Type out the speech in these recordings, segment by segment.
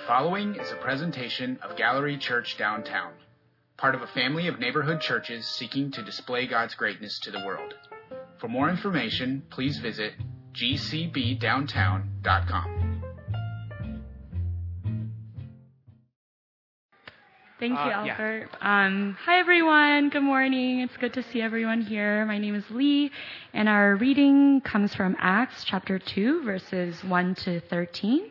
The following is a presentation of Gallery Church Downtown, part of a family of neighborhood churches seeking to display God's greatness to the world. For more information, please visit gcbdowntown.com. Thank you, Uh, yeah. Albert. Um, hi, everyone. Good morning. It's good to see everyone here. My name is Lee, and our reading comes from Acts chapter 2, verses 1 to 13.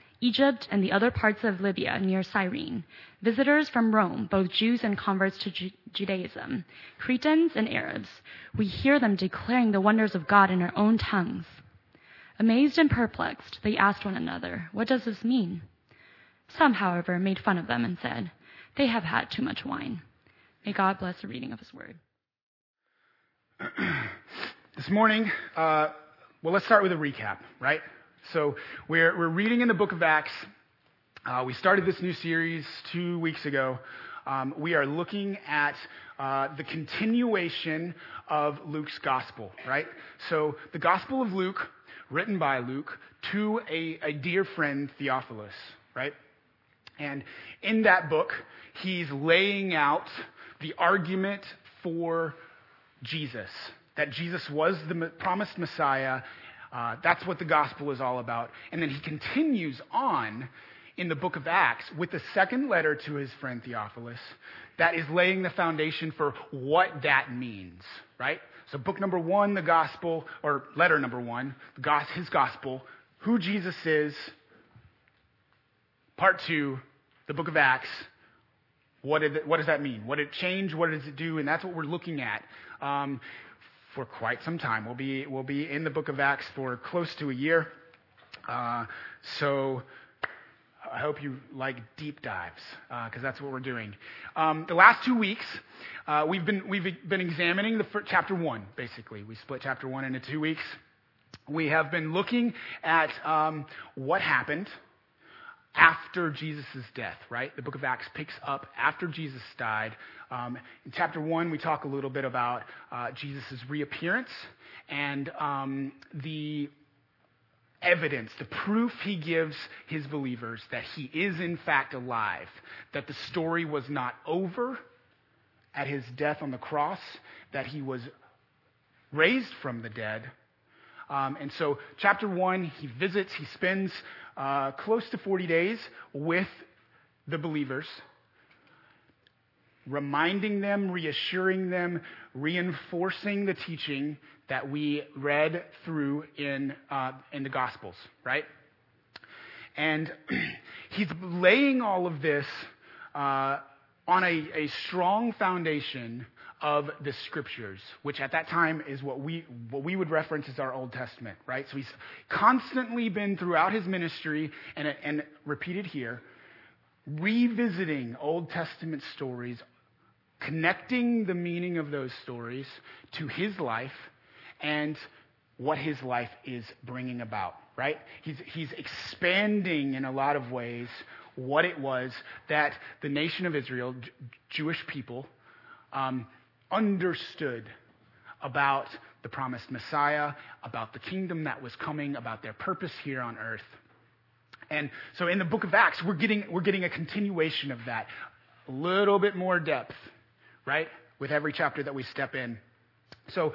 Egypt and the other parts of Libya near Cyrene, visitors from Rome, both Jews and converts to Ju- Judaism, Cretans and Arabs, we hear them declaring the wonders of God in our own tongues. Amazed and perplexed, they asked one another, What does this mean? Some, however, made fun of them and said, They have had too much wine. May God bless the reading of his word. This morning, uh, well, let's start with a recap, right? So we're, we're reading in the book of Acts. Uh, we started this new series two weeks ago. Um, we are looking at uh, the continuation of Luke's gospel, right? So the gospel of Luke, written by Luke to a, a dear friend, Theophilus, right? And in that book, he's laying out the argument for Jesus, that Jesus was the promised Messiah. Uh, that's what the gospel is all about. And then he continues on in the book of Acts with the second letter to his friend Theophilus that is laying the foundation for what that means, right? So, book number one, the gospel, or letter number one, his gospel, who Jesus is. Part two, the book of Acts, what, it, what does that mean? What did it change? What does it do? And that's what we're looking at um, for quite some time. We'll be, we'll be in the book of Acts for close to a year. Uh, so I hope you like deep dives because that's what we're doing. Um, the last two weeks, uh, we've, been, we've been examining the fir- chapter one, basically. We split chapter one into two weeks. We have been looking at um, what happened after Jesus' death, right? The book of Acts picks up after Jesus died. Um, in chapter one, we talk a little bit about uh, Jesus' reappearance and um, the evidence, the proof he gives his believers that he is in fact alive, that the story was not over at his death on the cross, that he was raised from the dead. Um, and so, chapter one, he visits, he spends uh, close to 40 days with the believers, reminding them, reassuring them, reinforcing the teaching that we read through in, uh, in the Gospels, right? And he's laying all of this uh, on a, a strong foundation of the scriptures, which at that time is what we, what we would reference as our Old Testament, right? So he's constantly been throughout his ministry and, and repeated here, revisiting Old Testament stories, connecting the meaning of those stories to his life and what his life is bringing about, right? He's, he's expanding in a lot of ways what it was that the nation of Israel, J- Jewish people, um, understood about the promised Messiah, about the kingdom that was coming, about their purpose here on earth. And so in the book of Acts, we're getting, we're getting a continuation of that. A little bit more depth, right? With every chapter that we step in. So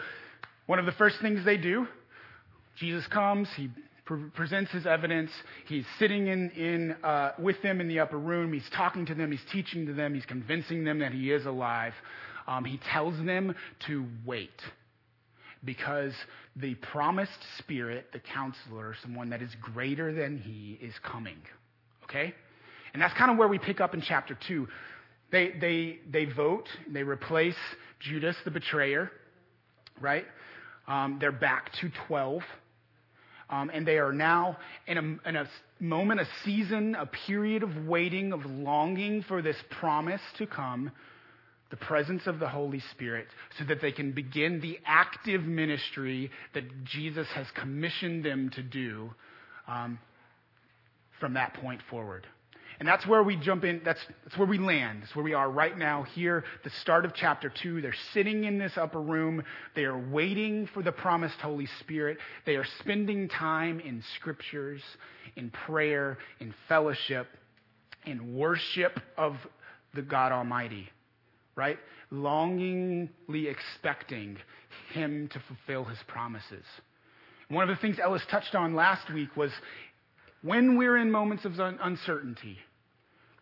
one of the first things they do, Jesus comes, he presents his evidence. He's sitting in, in, uh, with them in the upper room. He's talking to them. He's teaching to them. He's convincing them that he is alive. Um, he tells them to wait because the promised Spirit, the counselor, someone that is greater than he, is coming. Okay? And that's kind of where we pick up in chapter 2. They, they, they vote, they replace Judas, the betrayer, right? Um, they're back to 12. Um, and they are now in a, in a moment, a season, a period of waiting, of longing for this promise to come the presence of the Holy Spirit so that they can begin the active ministry that Jesus has commissioned them to do um, from that point forward. And that's where we jump in, that's, that's where we land. That's where we are right now here, the start of chapter 2. They're sitting in this upper room. They are waiting for the promised Holy Spirit. They are spending time in scriptures, in prayer, in fellowship, in worship of the God Almighty right? Longingly expecting him to fulfill his promises. One of the things Ellis touched on last week was when we're in moments of uncertainty,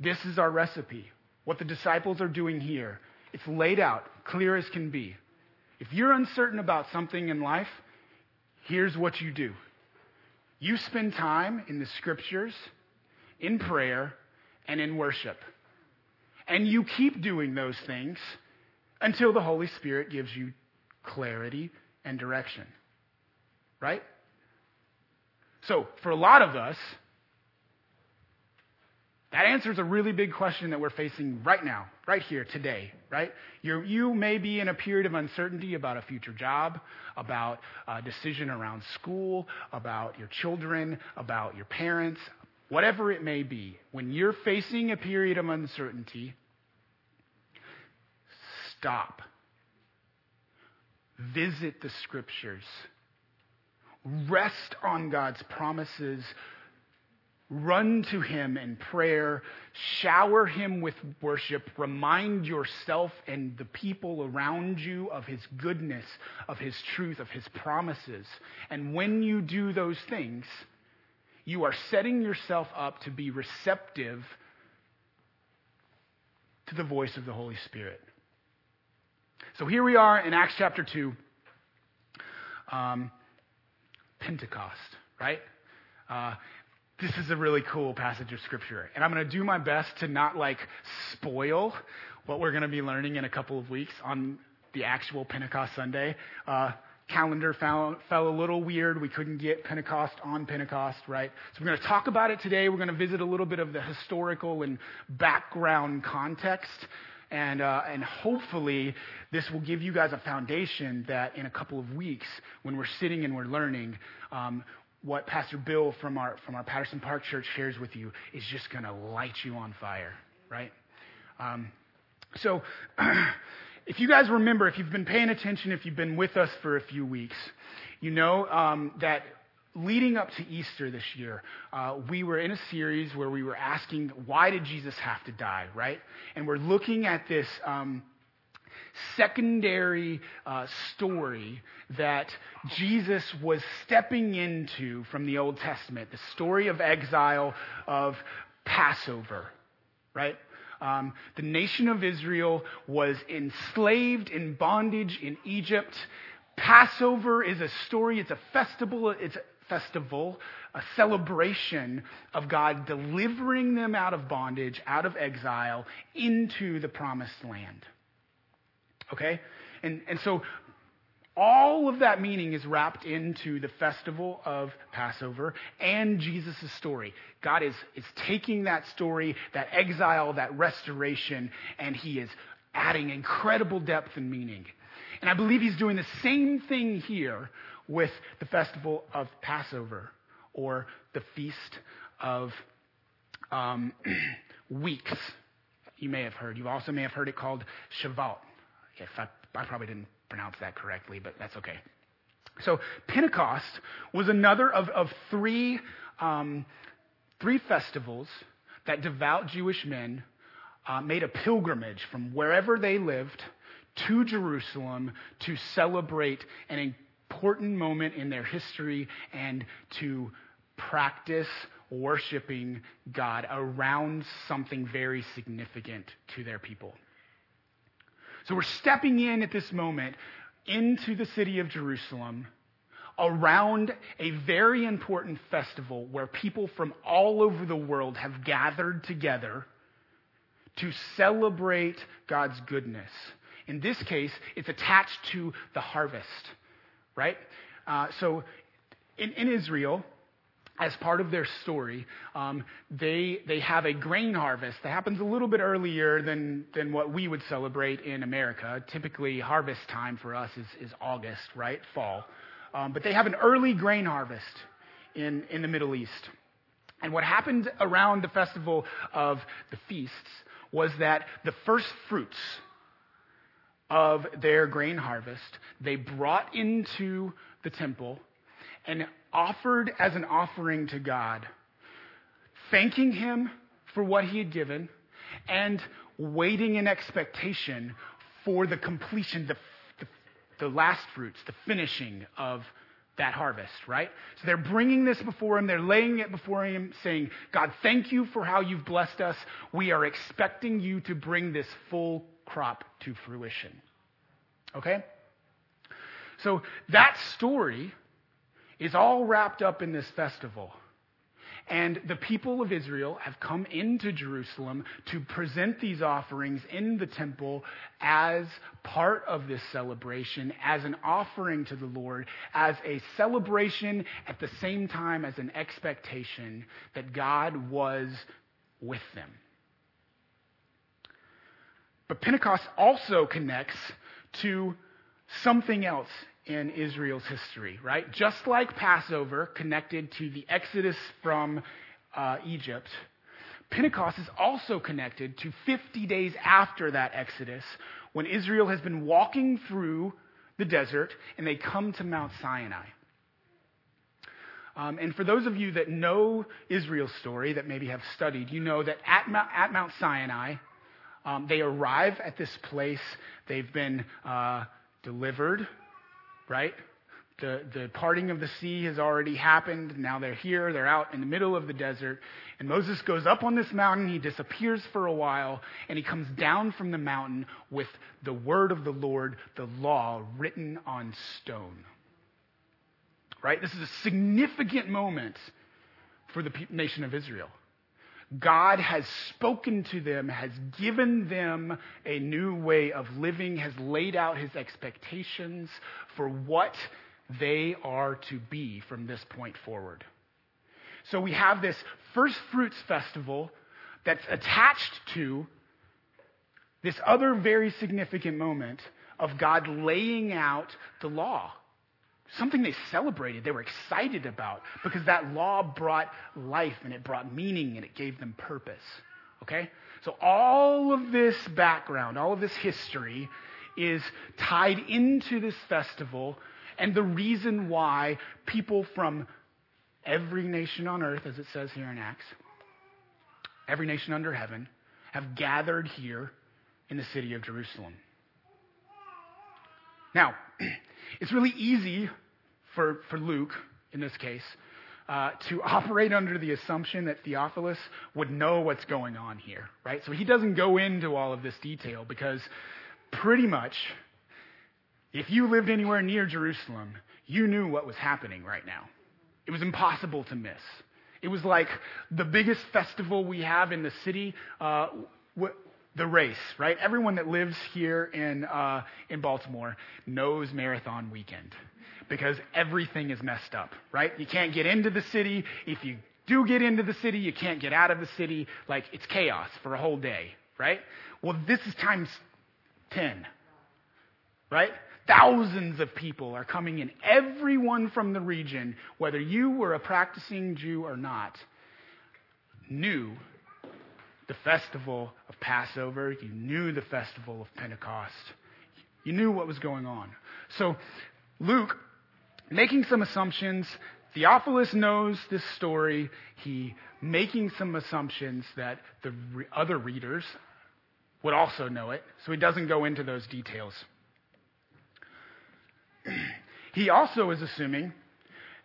this is our recipe. What the disciples are doing here, it's laid out, clear as can be. If you're uncertain about something in life, here's what you do you spend time in the scriptures, in prayer, and in worship. And you keep doing those things until the Holy Spirit gives you clarity and direction. Right? So, for a lot of us, that answers a really big question that we're facing right now, right here, today, right? you you may be in a period of uncertainty about a future job, about a decision around school, about your children, about your parents, whatever it may be, when you're facing a period of uncertainty, stop. Visit the scriptures. Rest on God's promises. Run to Him in prayer. Shower Him with worship. Remind yourself and the people around you of His goodness, of His truth, of His promises. And when you do those things, you are setting yourself up to be receptive to the voice of the Holy Spirit. So here we are in Acts chapter 2, um, Pentecost, right? Uh, this is a really cool passage of scripture. And I'm going to do my best to not like spoil what we're going to be learning in a couple of weeks on the actual Pentecost Sunday. Uh, calendar fell, fell a little weird. We couldn't get Pentecost on Pentecost, right? So we're going to talk about it today. We're going to visit a little bit of the historical and background context. And, uh, and hopefully, this will give you guys a foundation that in a couple of weeks, when we're sitting and we're learning, um, what Pastor Bill from our, from our Patterson Park Church shares with you is just going to light you on fire, right? Um, so, if you guys remember, if you've been paying attention, if you've been with us for a few weeks, you know um, that leading up to Easter this year, uh, we were in a series where we were asking, why did Jesus have to die, right? And we're looking at this um, secondary uh, story that Jesus was stepping into from the Old Testament, the story of exile, of Passover, right? Um, the nation of Israel was enslaved in bondage in Egypt. Passover is a story, it's a festival, it's a festival, a celebration of God delivering them out of bondage, out of exile, into the promised land. Okay? And, and so all of that meaning is wrapped into the festival of Passover and Jesus' story. God is, is taking that story, that exile, that restoration, and he is adding incredible depth and meaning. And I believe he's doing the same thing here with the festival of Passover or the feast of um, weeks. You may have heard. You also may have heard it called Shavuot. If I, I probably didn't pronounce that correctly, but that's okay. So Pentecost was another of, of three, um, three festivals that devout Jewish men uh, made a pilgrimage from wherever they lived to Jerusalem to celebrate an important moment in their history and to practice worshiping God around something very significant to their people. So we're stepping in at this moment into the city of Jerusalem around a very important festival where people from all over the world have gathered together to celebrate God's goodness. In this case, it's attached to the harvest, right? Uh, so in, in Israel, as part of their story, um, they, they have a grain harvest that happens a little bit earlier than, than what we would celebrate in America. Typically, harvest time for us is, is August, right? Fall. Um, but they have an early grain harvest in, in the Middle East. And what happened around the festival of the feasts was that the first fruits of their grain harvest they brought into the temple and offered as an offering to God, thanking Him for what He had given and waiting in expectation for the completion, the, the, the last fruits, the finishing of that harvest, right? So they're bringing this before him. They're laying it before him, saying, God, thank you for how you've blessed us. We are expecting you to bring this full crop to fruition. Okay? So that story is all wrapped up in this festival. And the people of Israel have come into Jerusalem to present these offerings in the temple as part of this celebration, as an offering to the Lord, as a celebration at the same time as an expectation that God was with them. But Pentecost also connects to something else in Israel's history, right? Just like Passover connected to the exodus from uh, Egypt, Pentecost is also connected to 50 days after that exodus when Israel has been walking through the desert and they come to Mount Sinai. Um, and for those of you that know Israel's story, that maybe have studied, you know that at Mount, at Mount Sinai, um, they arrive at this place. They've been uh, delivered right? The, the parting of the sea has already happened. Now they're here. They're out in the middle of the desert. And Moses goes up on this mountain. He disappears for a while. And he comes down from the mountain with the word of the Lord, the law, written on stone. Right? This is a significant moment for the nation of Israel. God has spoken to them, has given them a new way of living, has laid out his expectations for what they are to be from this point forward. So we have this first fruits festival that's attached to this other very significant moment of God laying out the law something they celebrated, they were excited about, because that law brought life and it brought meaning and it gave them purpose. Okay? So all of this background, all of this history is tied into this festival and the reason why people from every nation on earth, as it says here in Acts, every nation under heaven, have gathered here in the city of Jerusalem. Now, it's really easy for, for Luke, in this case, uh, to operate under the assumption that Theophilus would know what's going on here, right? So he doesn't go into all of this detail because pretty much, if you lived anywhere near Jerusalem, you knew what was happening right now. It was impossible to miss. It was like the biggest festival we have in the city. Uh, the race, right? Everyone that lives here in, uh, in Baltimore knows Marathon Weekend because everything is messed up, right? You can't get into the city. If you do get into the city, you can't get out of the city. Like, it's chaos for a whole day, right? Well, this is times 10, right? Thousands of people are coming in, everyone from the region, whether you were a practicing Jew or not, knew the festival of Passover, you knew the festival of Pentecost. You knew what was going on. So Luke, making some assumptions, Theophilus knows this story. He making some assumptions that the re- other readers would also know it, so he doesn't go into those details. he also is assuming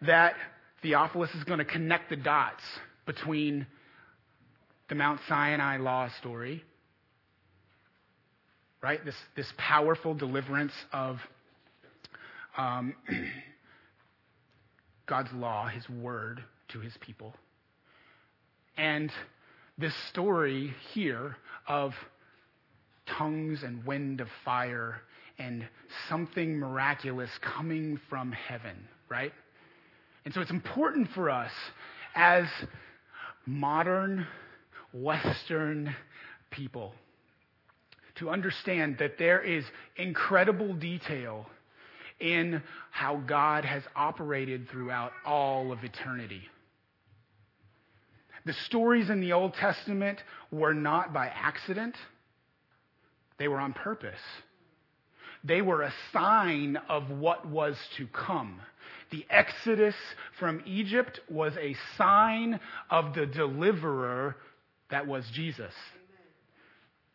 that Theophilus is going to connect the dots between the Mount Sinai law story, right? This, this powerful deliverance of um, God's law, his word to his people. And this story here of tongues and wind of fire and something miraculous coming from heaven, right? And so it's important for us as modern Western people to understand that there is incredible detail in how God has operated throughout all of eternity. The stories in the Old Testament were not by accident, they were on purpose. They were a sign of what was to come. The exodus from Egypt was a sign of the deliverer that was Jesus.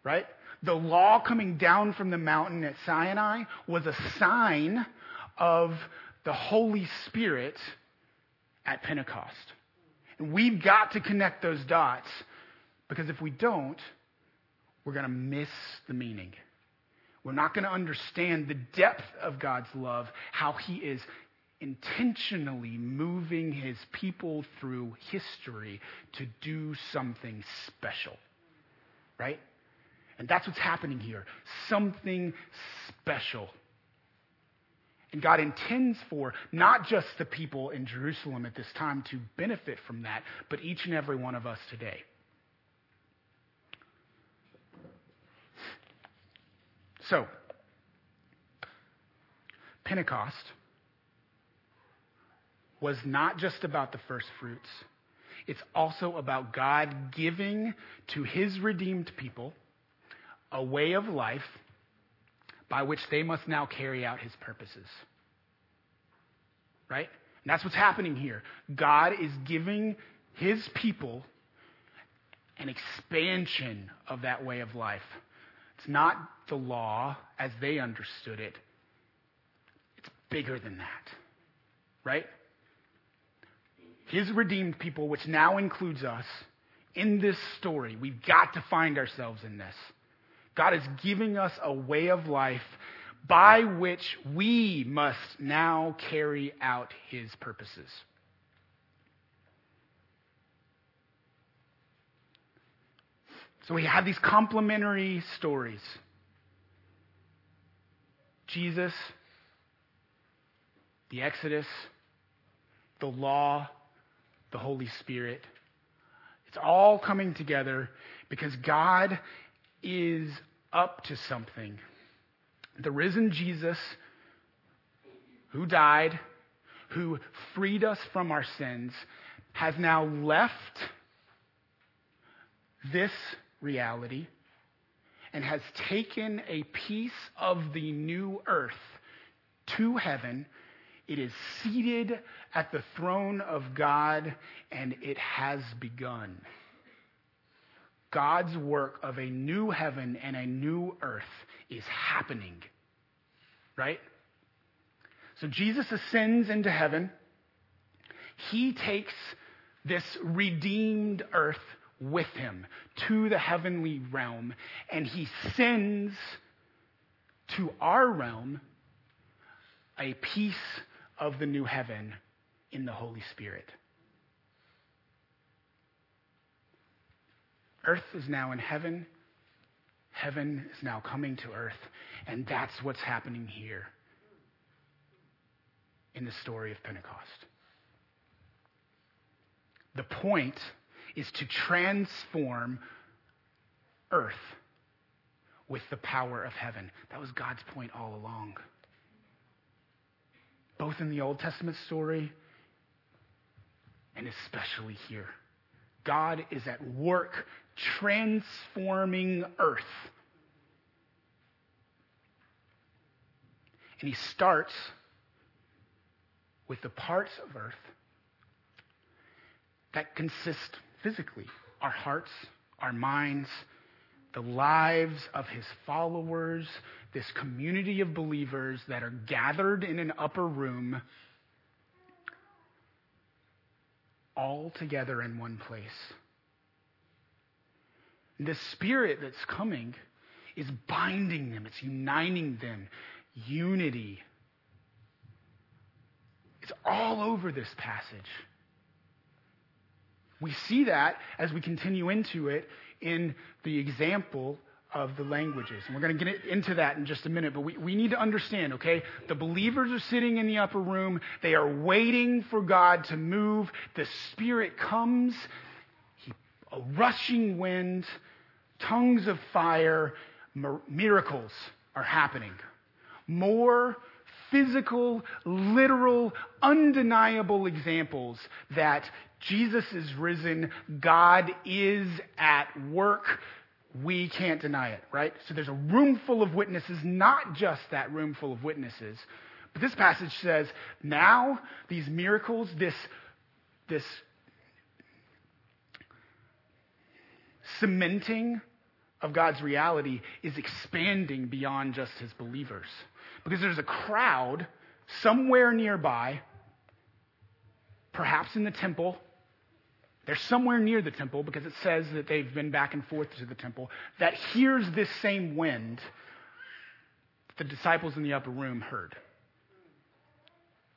Right? The law coming down from the mountain at Sinai was a sign of the Holy Spirit at Pentecost. And we've got to connect those dots because if we don't, we're going to miss the meaning. We're not going to understand the depth of God's love, how He is intentionally moving His people through history to do something special. Right? And that's what's happening here. Something special. And God intends for not just the people in Jerusalem at this time to benefit from that, but each and every one of us today. So, Pentecost was not just about the first fruits, it's also about God giving to his redeemed people a way of life by which they must now carry out his purposes. Right? And that's what's happening here. God is giving his people an expansion of that way of life. It's not the law as they understood it, it's bigger than that. Right? His redeemed people, which now includes us, in this story, we've got to find ourselves in this. God is giving us a way of life by which we must now carry out his purposes. So we have these complementary stories Jesus, the Exodus, the law, the Holy Spirit. It's all coming together because God is up to something. The risen Jesus, who died, who freed us from our sins, has now left this reality and has taken a piece of the new earth to heaven. It is seated at the throne of God and it has begun. God's work of a new heaven and a new earth is happening. Right? So Jesus ascends into heaven. He takes this redeemed earth with him to the heavenly realm, and he sends to our realm a piece of the new heaven in the Holy Spirit. Earth is now in heaven. Heaven is now coming to earth. And that's what's happening here in the story of Pentecost. The point is to transform earth with the power of heaven. That was God's point all along. Both in the Old Testament story and especially here. God is at work transforming earth. And he starts with the parts of earth that consist physically our hearts, our minds, the lives of his followers, this community of believers that are gathered in an upper room all together in one place. The spirit that's coming is binding them, it's uniting them. Unity. It's all over this passage. We see that as we continue into it in the example of the languages. And we're going to get into that in just a minute, but we, we need to understand, okay? The believers are sitting in the upper room. They are waiting for God to move. The Spirit comes, a rushing wind, tongues of fire, miracles are happening. More physical, literal, undeniable examples that Jesus is risen, God is at work we can't deny it, right? So there's a room full of witnesses, not just that room full of witnesses. But this passage says now these miracles, this, this cementing of God's reality is expanding beyond just his believers. Because there's a crowd somewhere nearby, perhaps in the temple, they're somewhere near the temple because it says that they've been back and forth to the temple that hears this same wind the disciples in the upper room heard.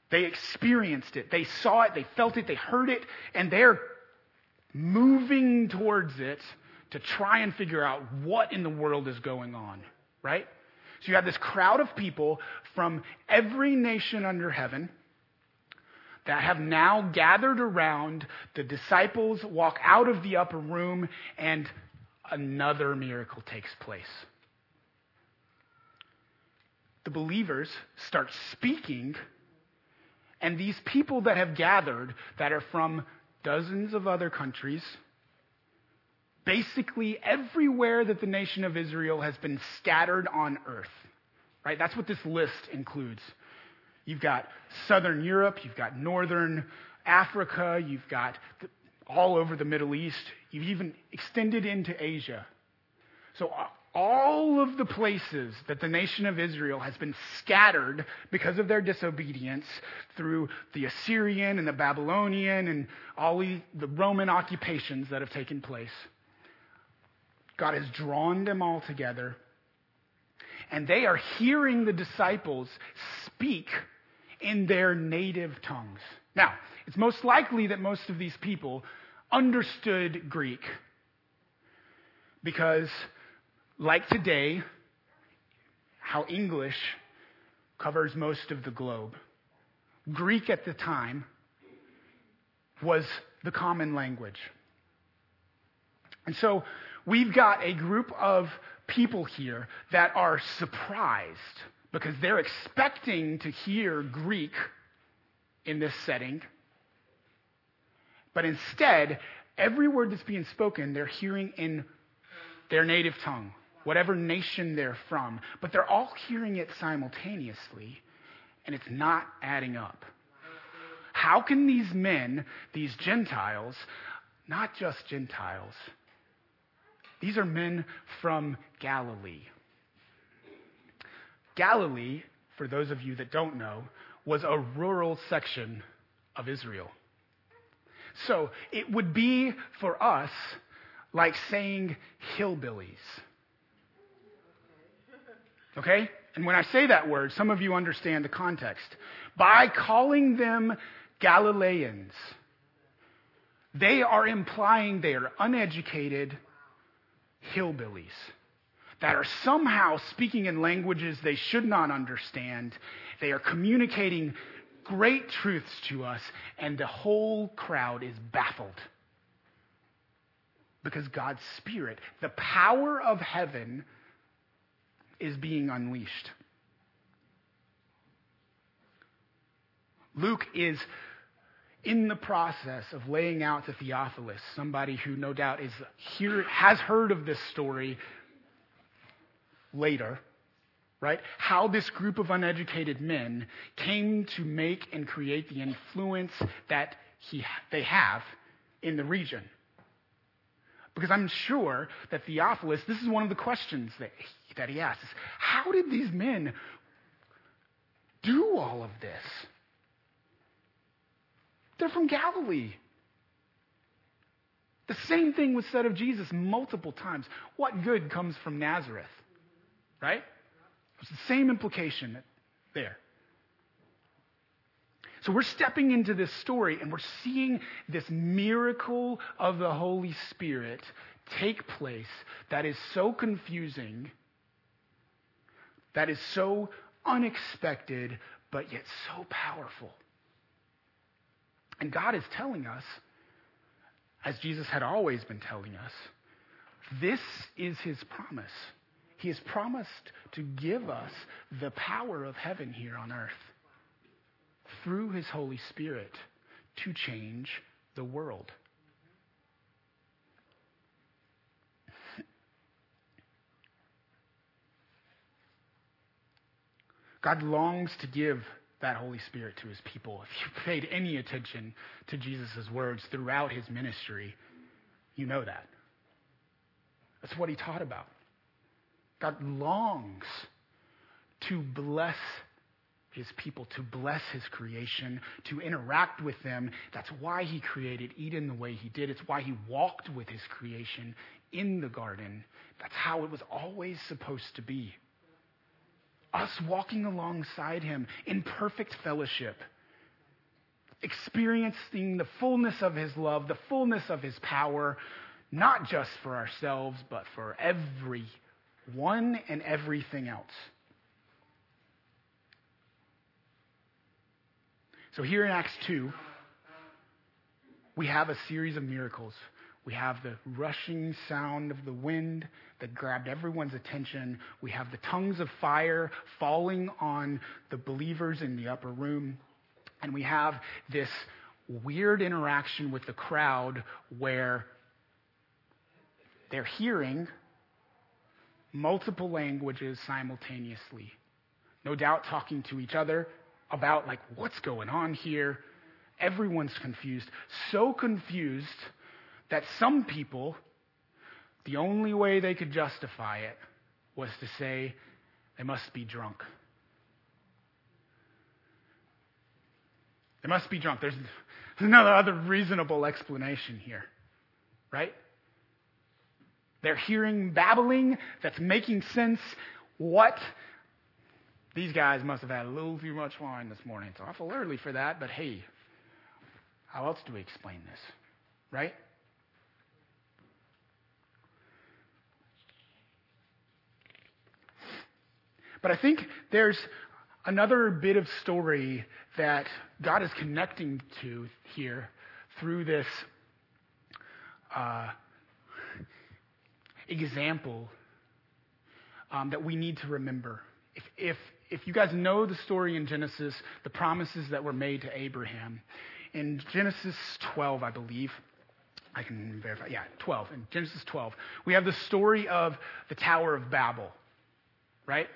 They experienced it. They saw it. They felt it. They heard it. And they're moving towards it to try and figure out what in the world is going on, right? So you have this crowd of people from every nation under heaven that have now gathered around. The disciples walk out of the upper room, and another miracle takes place. The believers start speaking, and these people that have gathered, that are from dozens of other countries, basically everywhere that the nation of Israel has been scattered on earth. Right? That's what this list includes. You've got southern Europe, you've got northern Africa, you've got all over the Middle East, you've even extended into Asia. So, uh, all of the places that the nation of Israel has been scattered because of their disobedience through the Assyrian and the Babylonian and all the Roman occupations that have taken place, God has drawn them all together. And they are hearing the disciples speak in their native tongues. Now, it's most likely that most of these people understood Greek because, like today, how English covers most of the globe, Greek at the time was the common language. And so we've got a group of people here that are surprised because they're expecting to hear Greek in this setting. But instead, every word that's being spoken, they're hearing in their native tongue, whatever nation they're from. But they're all hearing it simultaneously, and it's not adding up. How can these men, these Gentiles, not just Gentiles, these are men from Galilee. Galilee, for those of you that don't know, was a rural section of Israel. So it would be for us like saying hillbillies. Okay? And when I say that word, some of you understand the context. By calling them Galileans, they are implying they are uneducated hillbillies that are somehow speaking in languages they should not understand. They are communicating great truths to us, and the whole crowd is baffled. Because God's Spirit, the power of heaven, is being unleashed. Luke is in the process of laying out to Theophilus, somebody who no doubt is here, has heard of this story later, right? How this group of uneducated men came to make and create the influence that he, they have in the region. Because I'm sure that Theophilus, this is one of the questions that that he asks, is how did these men do all of this? They're from Galilee. The same thing was said of Jesus multiple times. What good comes from Nazareth? Right? It's the same implication there. So we're stepping into this story and we're seeing this miracle of the Holy Spirit take place that is so confusing, that is so unexpected, but yet so powerful. And God is telling us, as Jesus had always been telling us, this is his promise. He has promised to give us the power of heaven here on earth through his Holy Spirit to change the world. God longs to give that Holy Spirit to his people. If you paid any attention to Jesus' words throughout his ministry, you know that. That's what he taught about. God longs to bless his people, to bless his creation, to interact with them. That's why he created Eden the way he did. It's why he walked with his creation in the garden. That's how it was always supposed to be. Us walking alongside him in perfect fellowship, experiencing the fullness of his love, the fullness of his power, not just for ourselves, but for everyone and everything else. So here in Acts 2, we have a series of miracles. We have the rushing sound of the wind that grabbed everyone's attention. We have the tongues of fire falling on the believers in the upper room. And we have this weird interaction with the crowd where they're hearing multiple languages simultaneously. No doubt talking to each other, about like what's going on here. Everyone's confused. So confused that some people, the only way they could justify it was to say they must be drunk. They must be drunk. There's no other reasonable explanation here, right? They're hearing babbling that's making sense. What these guys must have had a little too much wine this morning. It's awful early for that, but hey, how else do we explain this? Right? But I think there's another bit of story that God is connecting to here through this uh, example um, that we need to remember. If, if if you guys know the story in Genesis, the promises that were made to Abraham, in Genesis 12, I believe, I can verify, yeah, 12, in Genesis 12, we have the story of the Tower of Babel, right?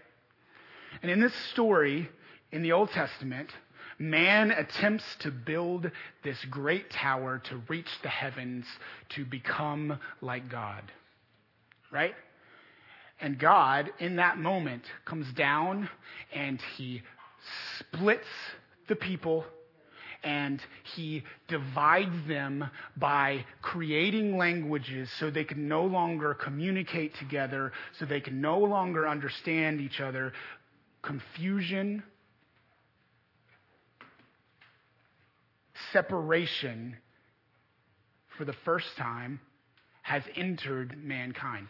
And in this story, in the Old Testament, man attempts to build this great tower to reach the heavens to become like God, right? And God, in that moment, comes down and he splits the people and he divides them by creating languages so they can no longer communicate together, so they can no longer understand each other. Confusion, separation, for the first time, has entered mankind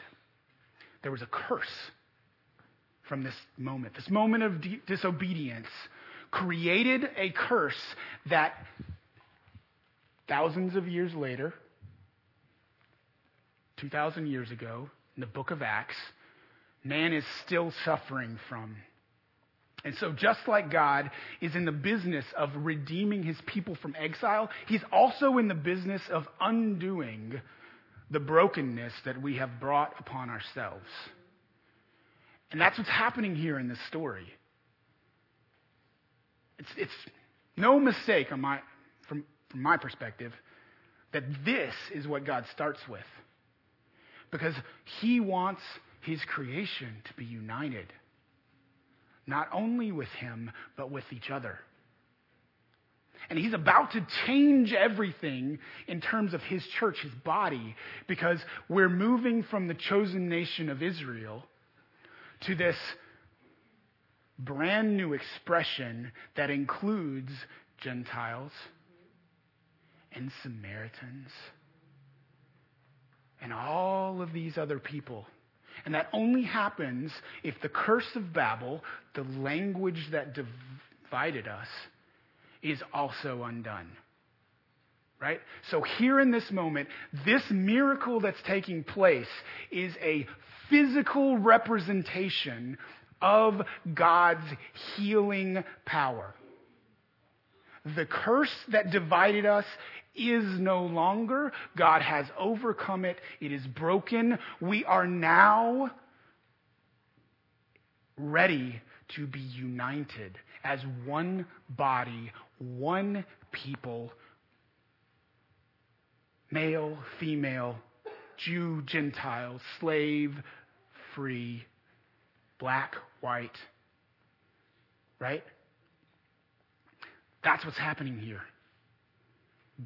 there was a curse from this moment. This moment of de- disobedience created a curse that thousands of years later, 2,000 years ago, in the book of Acts, man is still suffering from. And so, just like God is in the business of redeeming his people from exile, he's also in the business of undoing the brokenness that we have brought upon ourselves. And that's what's happening here in this story. It's, it's no mistake my, from, from my perspective that this is what God starts with. Because He wants His creation to be united, not only with Him, but with each other. And he's about to change everything in terms of his church, his body, because we're moving from the chosen nation of Israel to this brand new expression that includes Gentiles and Samaritans and all of these other people. And that only happens if the curse of Babel, the language that divided us, is also undone. Right? So, here in this moment, this miracle that's taking place is a physical representation of God's healing power. The curse that divided us is no longer. God has overcome it. It is broken. We are now ready to be united as one body, one people, male, female, Jew, Gentile, slave, free, black, white. Right? That's what's happening here.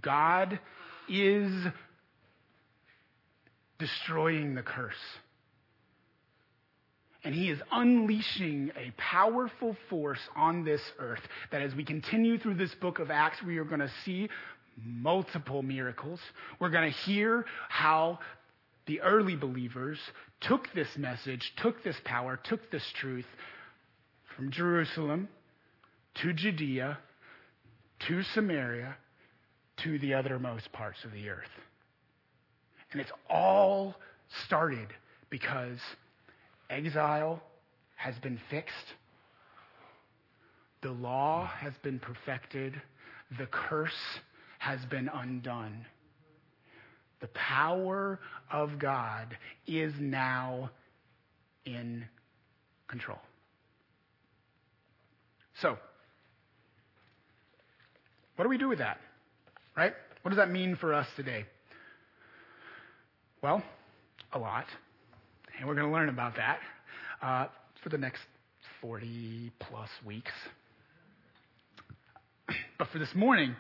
God is destroying the curse. And he is unleashing a powerful force on this earth that as we continue through this book of Acts, we are going to see multiple miracles. We're going to hear how the early believers took this message, took this power, took this truth from Jerusalem to Judea to Samaria to the othermost parts of the earth. And it's all started because exile has been fixed, the law has been perfected, the curse has been undone. The power of God is now in control. So, what do we do with that? Right? What does that mean for us today? Well, a lot. And we're going to learn about that uh, for the next 40 plus weeks. But for this morning,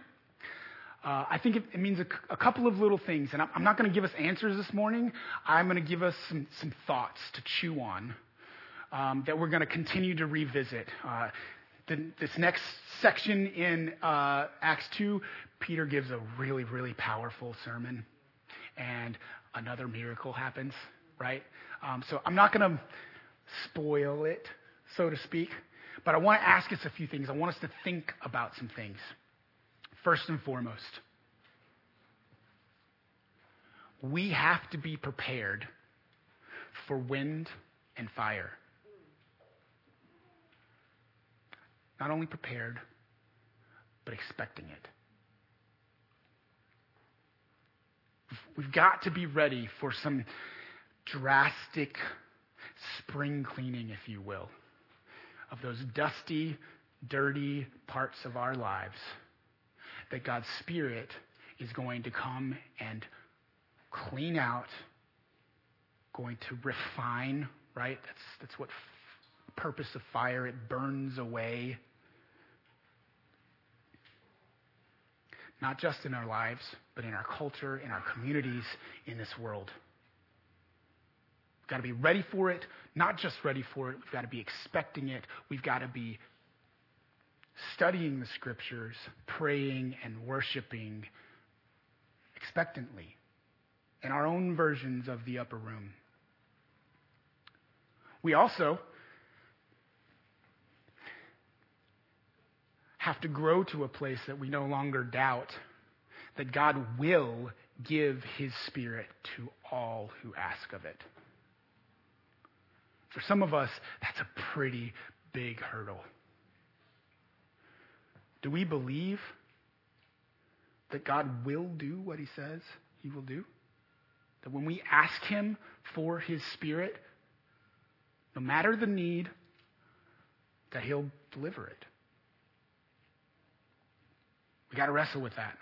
uh, I think it, it means a, a, couple of little things. And I'm not going to give us answers this morning. I'm going to give us some, some thoughts to chew on um, that we're going to continue to revisit. Uh, the, this next section in uh, Acts 2, Peter gives a really, really powerful sermon, and another miracle happens, right? Um, so I'm not going to spoil it, so to speak, but I want to ask us a few things. I want us to think about some things. First and foremost, we have to be prepared for wind and fire. Not only prepared, but expecting it. We've got to be ready for some drastic spring cleaning, if you will, of those dusty, dirty parts of our lives that God's Spirit is going to come and clean out, going to refine, right? That's, that's what purpose of fire, it burns away. Not just in our lives, but in our culture, in our communities, in this world. We've got to be ready for it, not just ready for it, we've got to be expecting it. We've got to be studying the scriptures, praying and worshiping expectantly in our own versions of the upper room. We also have to grow to a place that we no longer doubt that God will give his spirit to all who ask of it. For some of us, that's a pretty big hurdle. Do we believe that God will do what he says he will do? That when we ask him for his spirit, no matter the need, that he'll deliver it? We got to wrestle with that.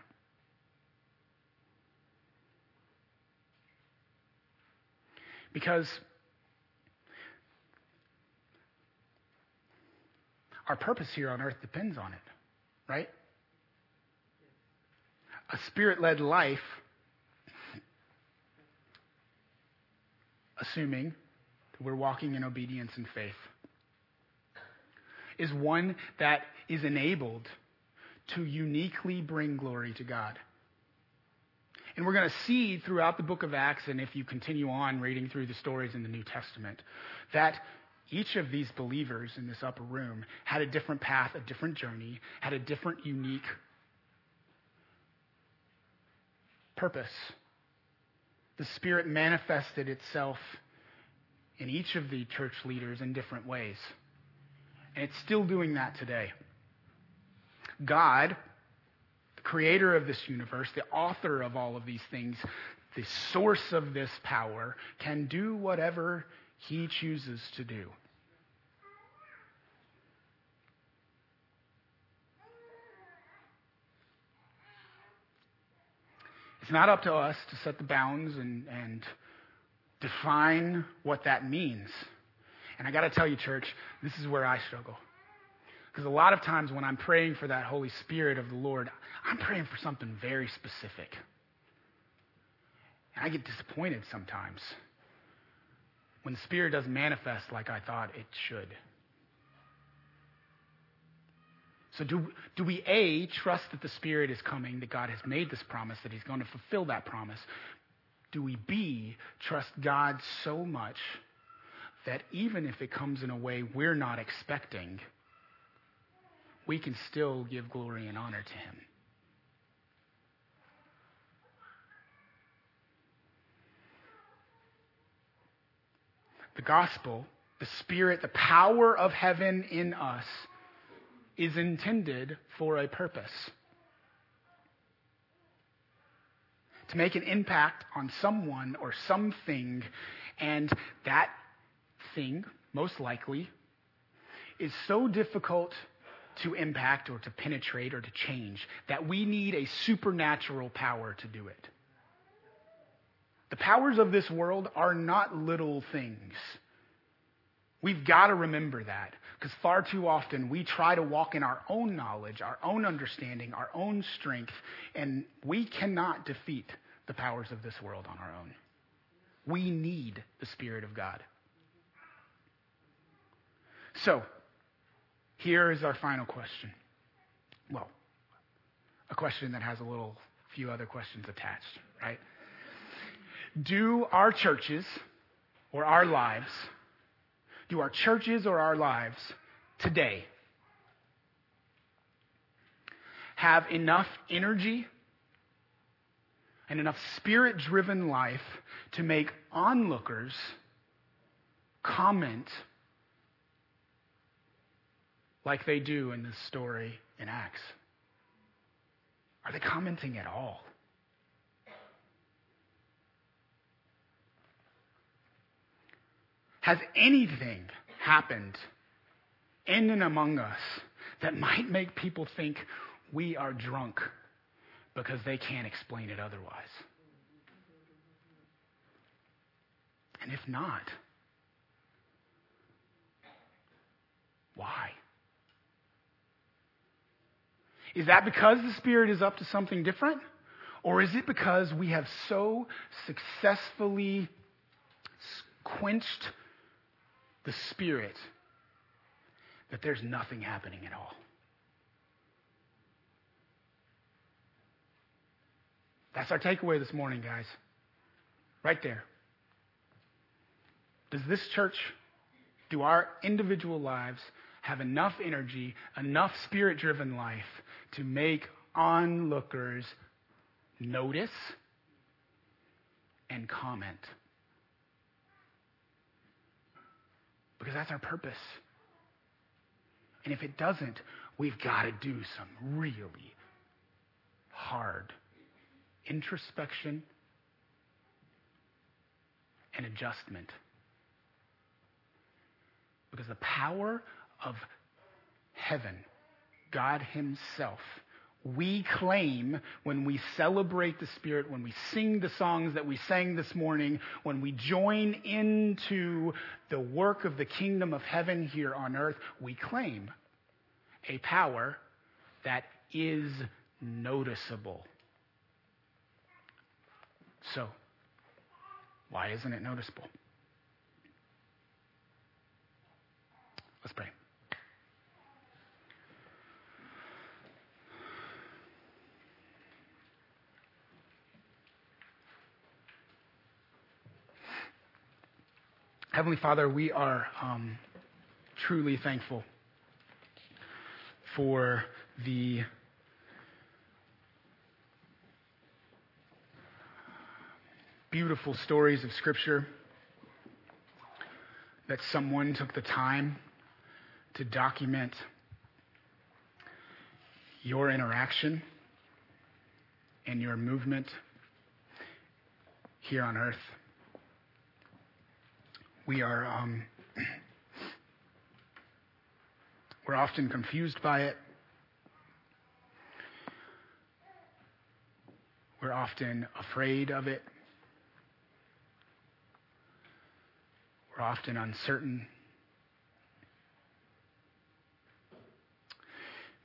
Because our purpose here on earth depends on it, right? a spirit led life, assuming that we're walking in obedience and faith, is one that is enabled to uniquely bring glory to God. And we're going to see throughout the book of Acts, and if you continue on reading through the stories in the New Testament, that each of these believers in this upper room had a different path, a different journey, had a different, unique purpose. The Spirit manifested itself in each of the church leaders in different ways. And it's still doing that today. God, the creator of this universe, the author of all of these things, the source of this power, can do whatever he chooses to do. It's not up to us to set the bounds and, and define what that means. And I got to tell you, church, this is where I struggle. Because a lot of times when I'm praying for that Holy Spirit of the Lord, I'm praying for something very specific. And I get disappointed sometimes when the Spirit doesn't manifest like I thought it should. So, do, do we A, trust that the Spirit is coming, that God has made this promise, that He's going to fulfill that promise? Do we B, trust God so much that even if it comes in a way we're not expecting, we can still give glory and honor to Him? The gospel, the Spirit, the power of heaven in us is intended for a purpose. To make an impact on someone or something, and that thing, most likely, is so difficult to impact or to penetrate or to change that we need a supernatural power to do it. The powers of this world are not little things. We've got to remember that. Because far too often we try to walk in our own knowledge, our own understanding, our own strength, and we cannot defeat the powers of this world on our own. We need the Spirit of God. So, here is our final question. Well, a question that has a little few other questions attached, right? Do our churches or our lives do our churches or our lives today have enough energy and enough spirit driven life to make onlookers comment like they do in this story in Acts? Are they commenting at all? Has anything happened in and among us that might make people think we are drunk because they can't explain it otherwise? And if not, why? Is that because the Spirit is up to something different? Or is it because we have so successfully quenched the Spirit that there's nothing happening at all. That's our takeaway this morning, guys. Right there. Does this church, do our individual lives have enough energy, enough spirit driven life to make onlookers notice and comment? because that's our purpose. And if it doesn't, we've got to do some really hard introspection and adjustment. Because the power of heaven, God Himself, we claim when we celebrate the Spirit, when we sing the songs that we sang this morning, when we join into the work of the kingdom of heaven here on earth, we claim a power that is noticeable So, why isn't it noticeable? Let's pray. Heavenly Father, we are um, truly thankful for the beautiful stories of Scripture that someone took the time to document your interaction and your movement here on earth. We are um, we're often confused by it. We're often afraid of it. We're often uncertain.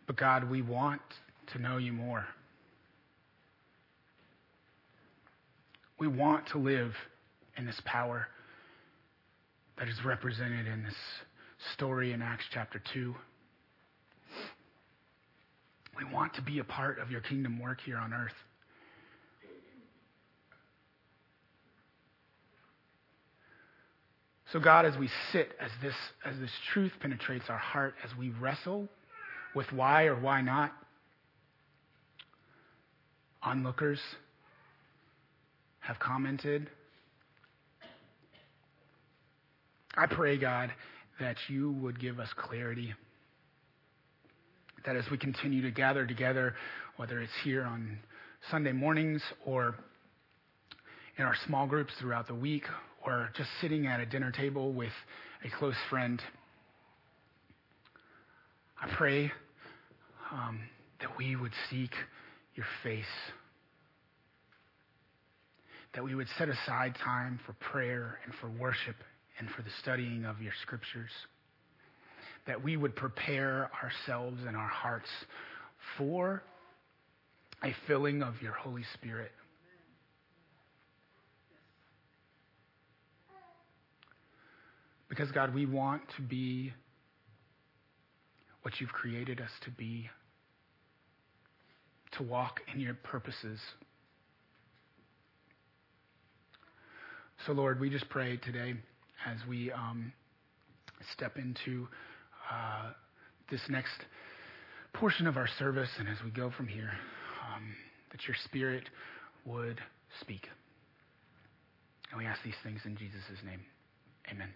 But God, we want to know you more. We want to live in this power that is represented in this story in Acts chapter 2. We want to be a part of your kingdom work here on earth. So God, as we sit, as this, as this truth penetrates our heart, as we wrestle with why or why not, onlookers have commented. I pray, God, that you would give us clarity. That as we continue to gather together, whether it's here on Sunday mornings or in our small groups throughout the week or just sitting at a dinner table with a close friend, I pray um, that we would seek your face, that we would set aside time for prayer and for worship and for the studying of your scriptures, that we would prepare ourselves and our hearts for a filling of your Holy Spirit. Because, God, we want to be what you've created us to be, to walk in your purposes. So, Lord, we just pray today as we um, step into uh, this next portion of our service and as we go from here, um, that your Spirit would speak. And we ask these things in Jesus' name. Amen.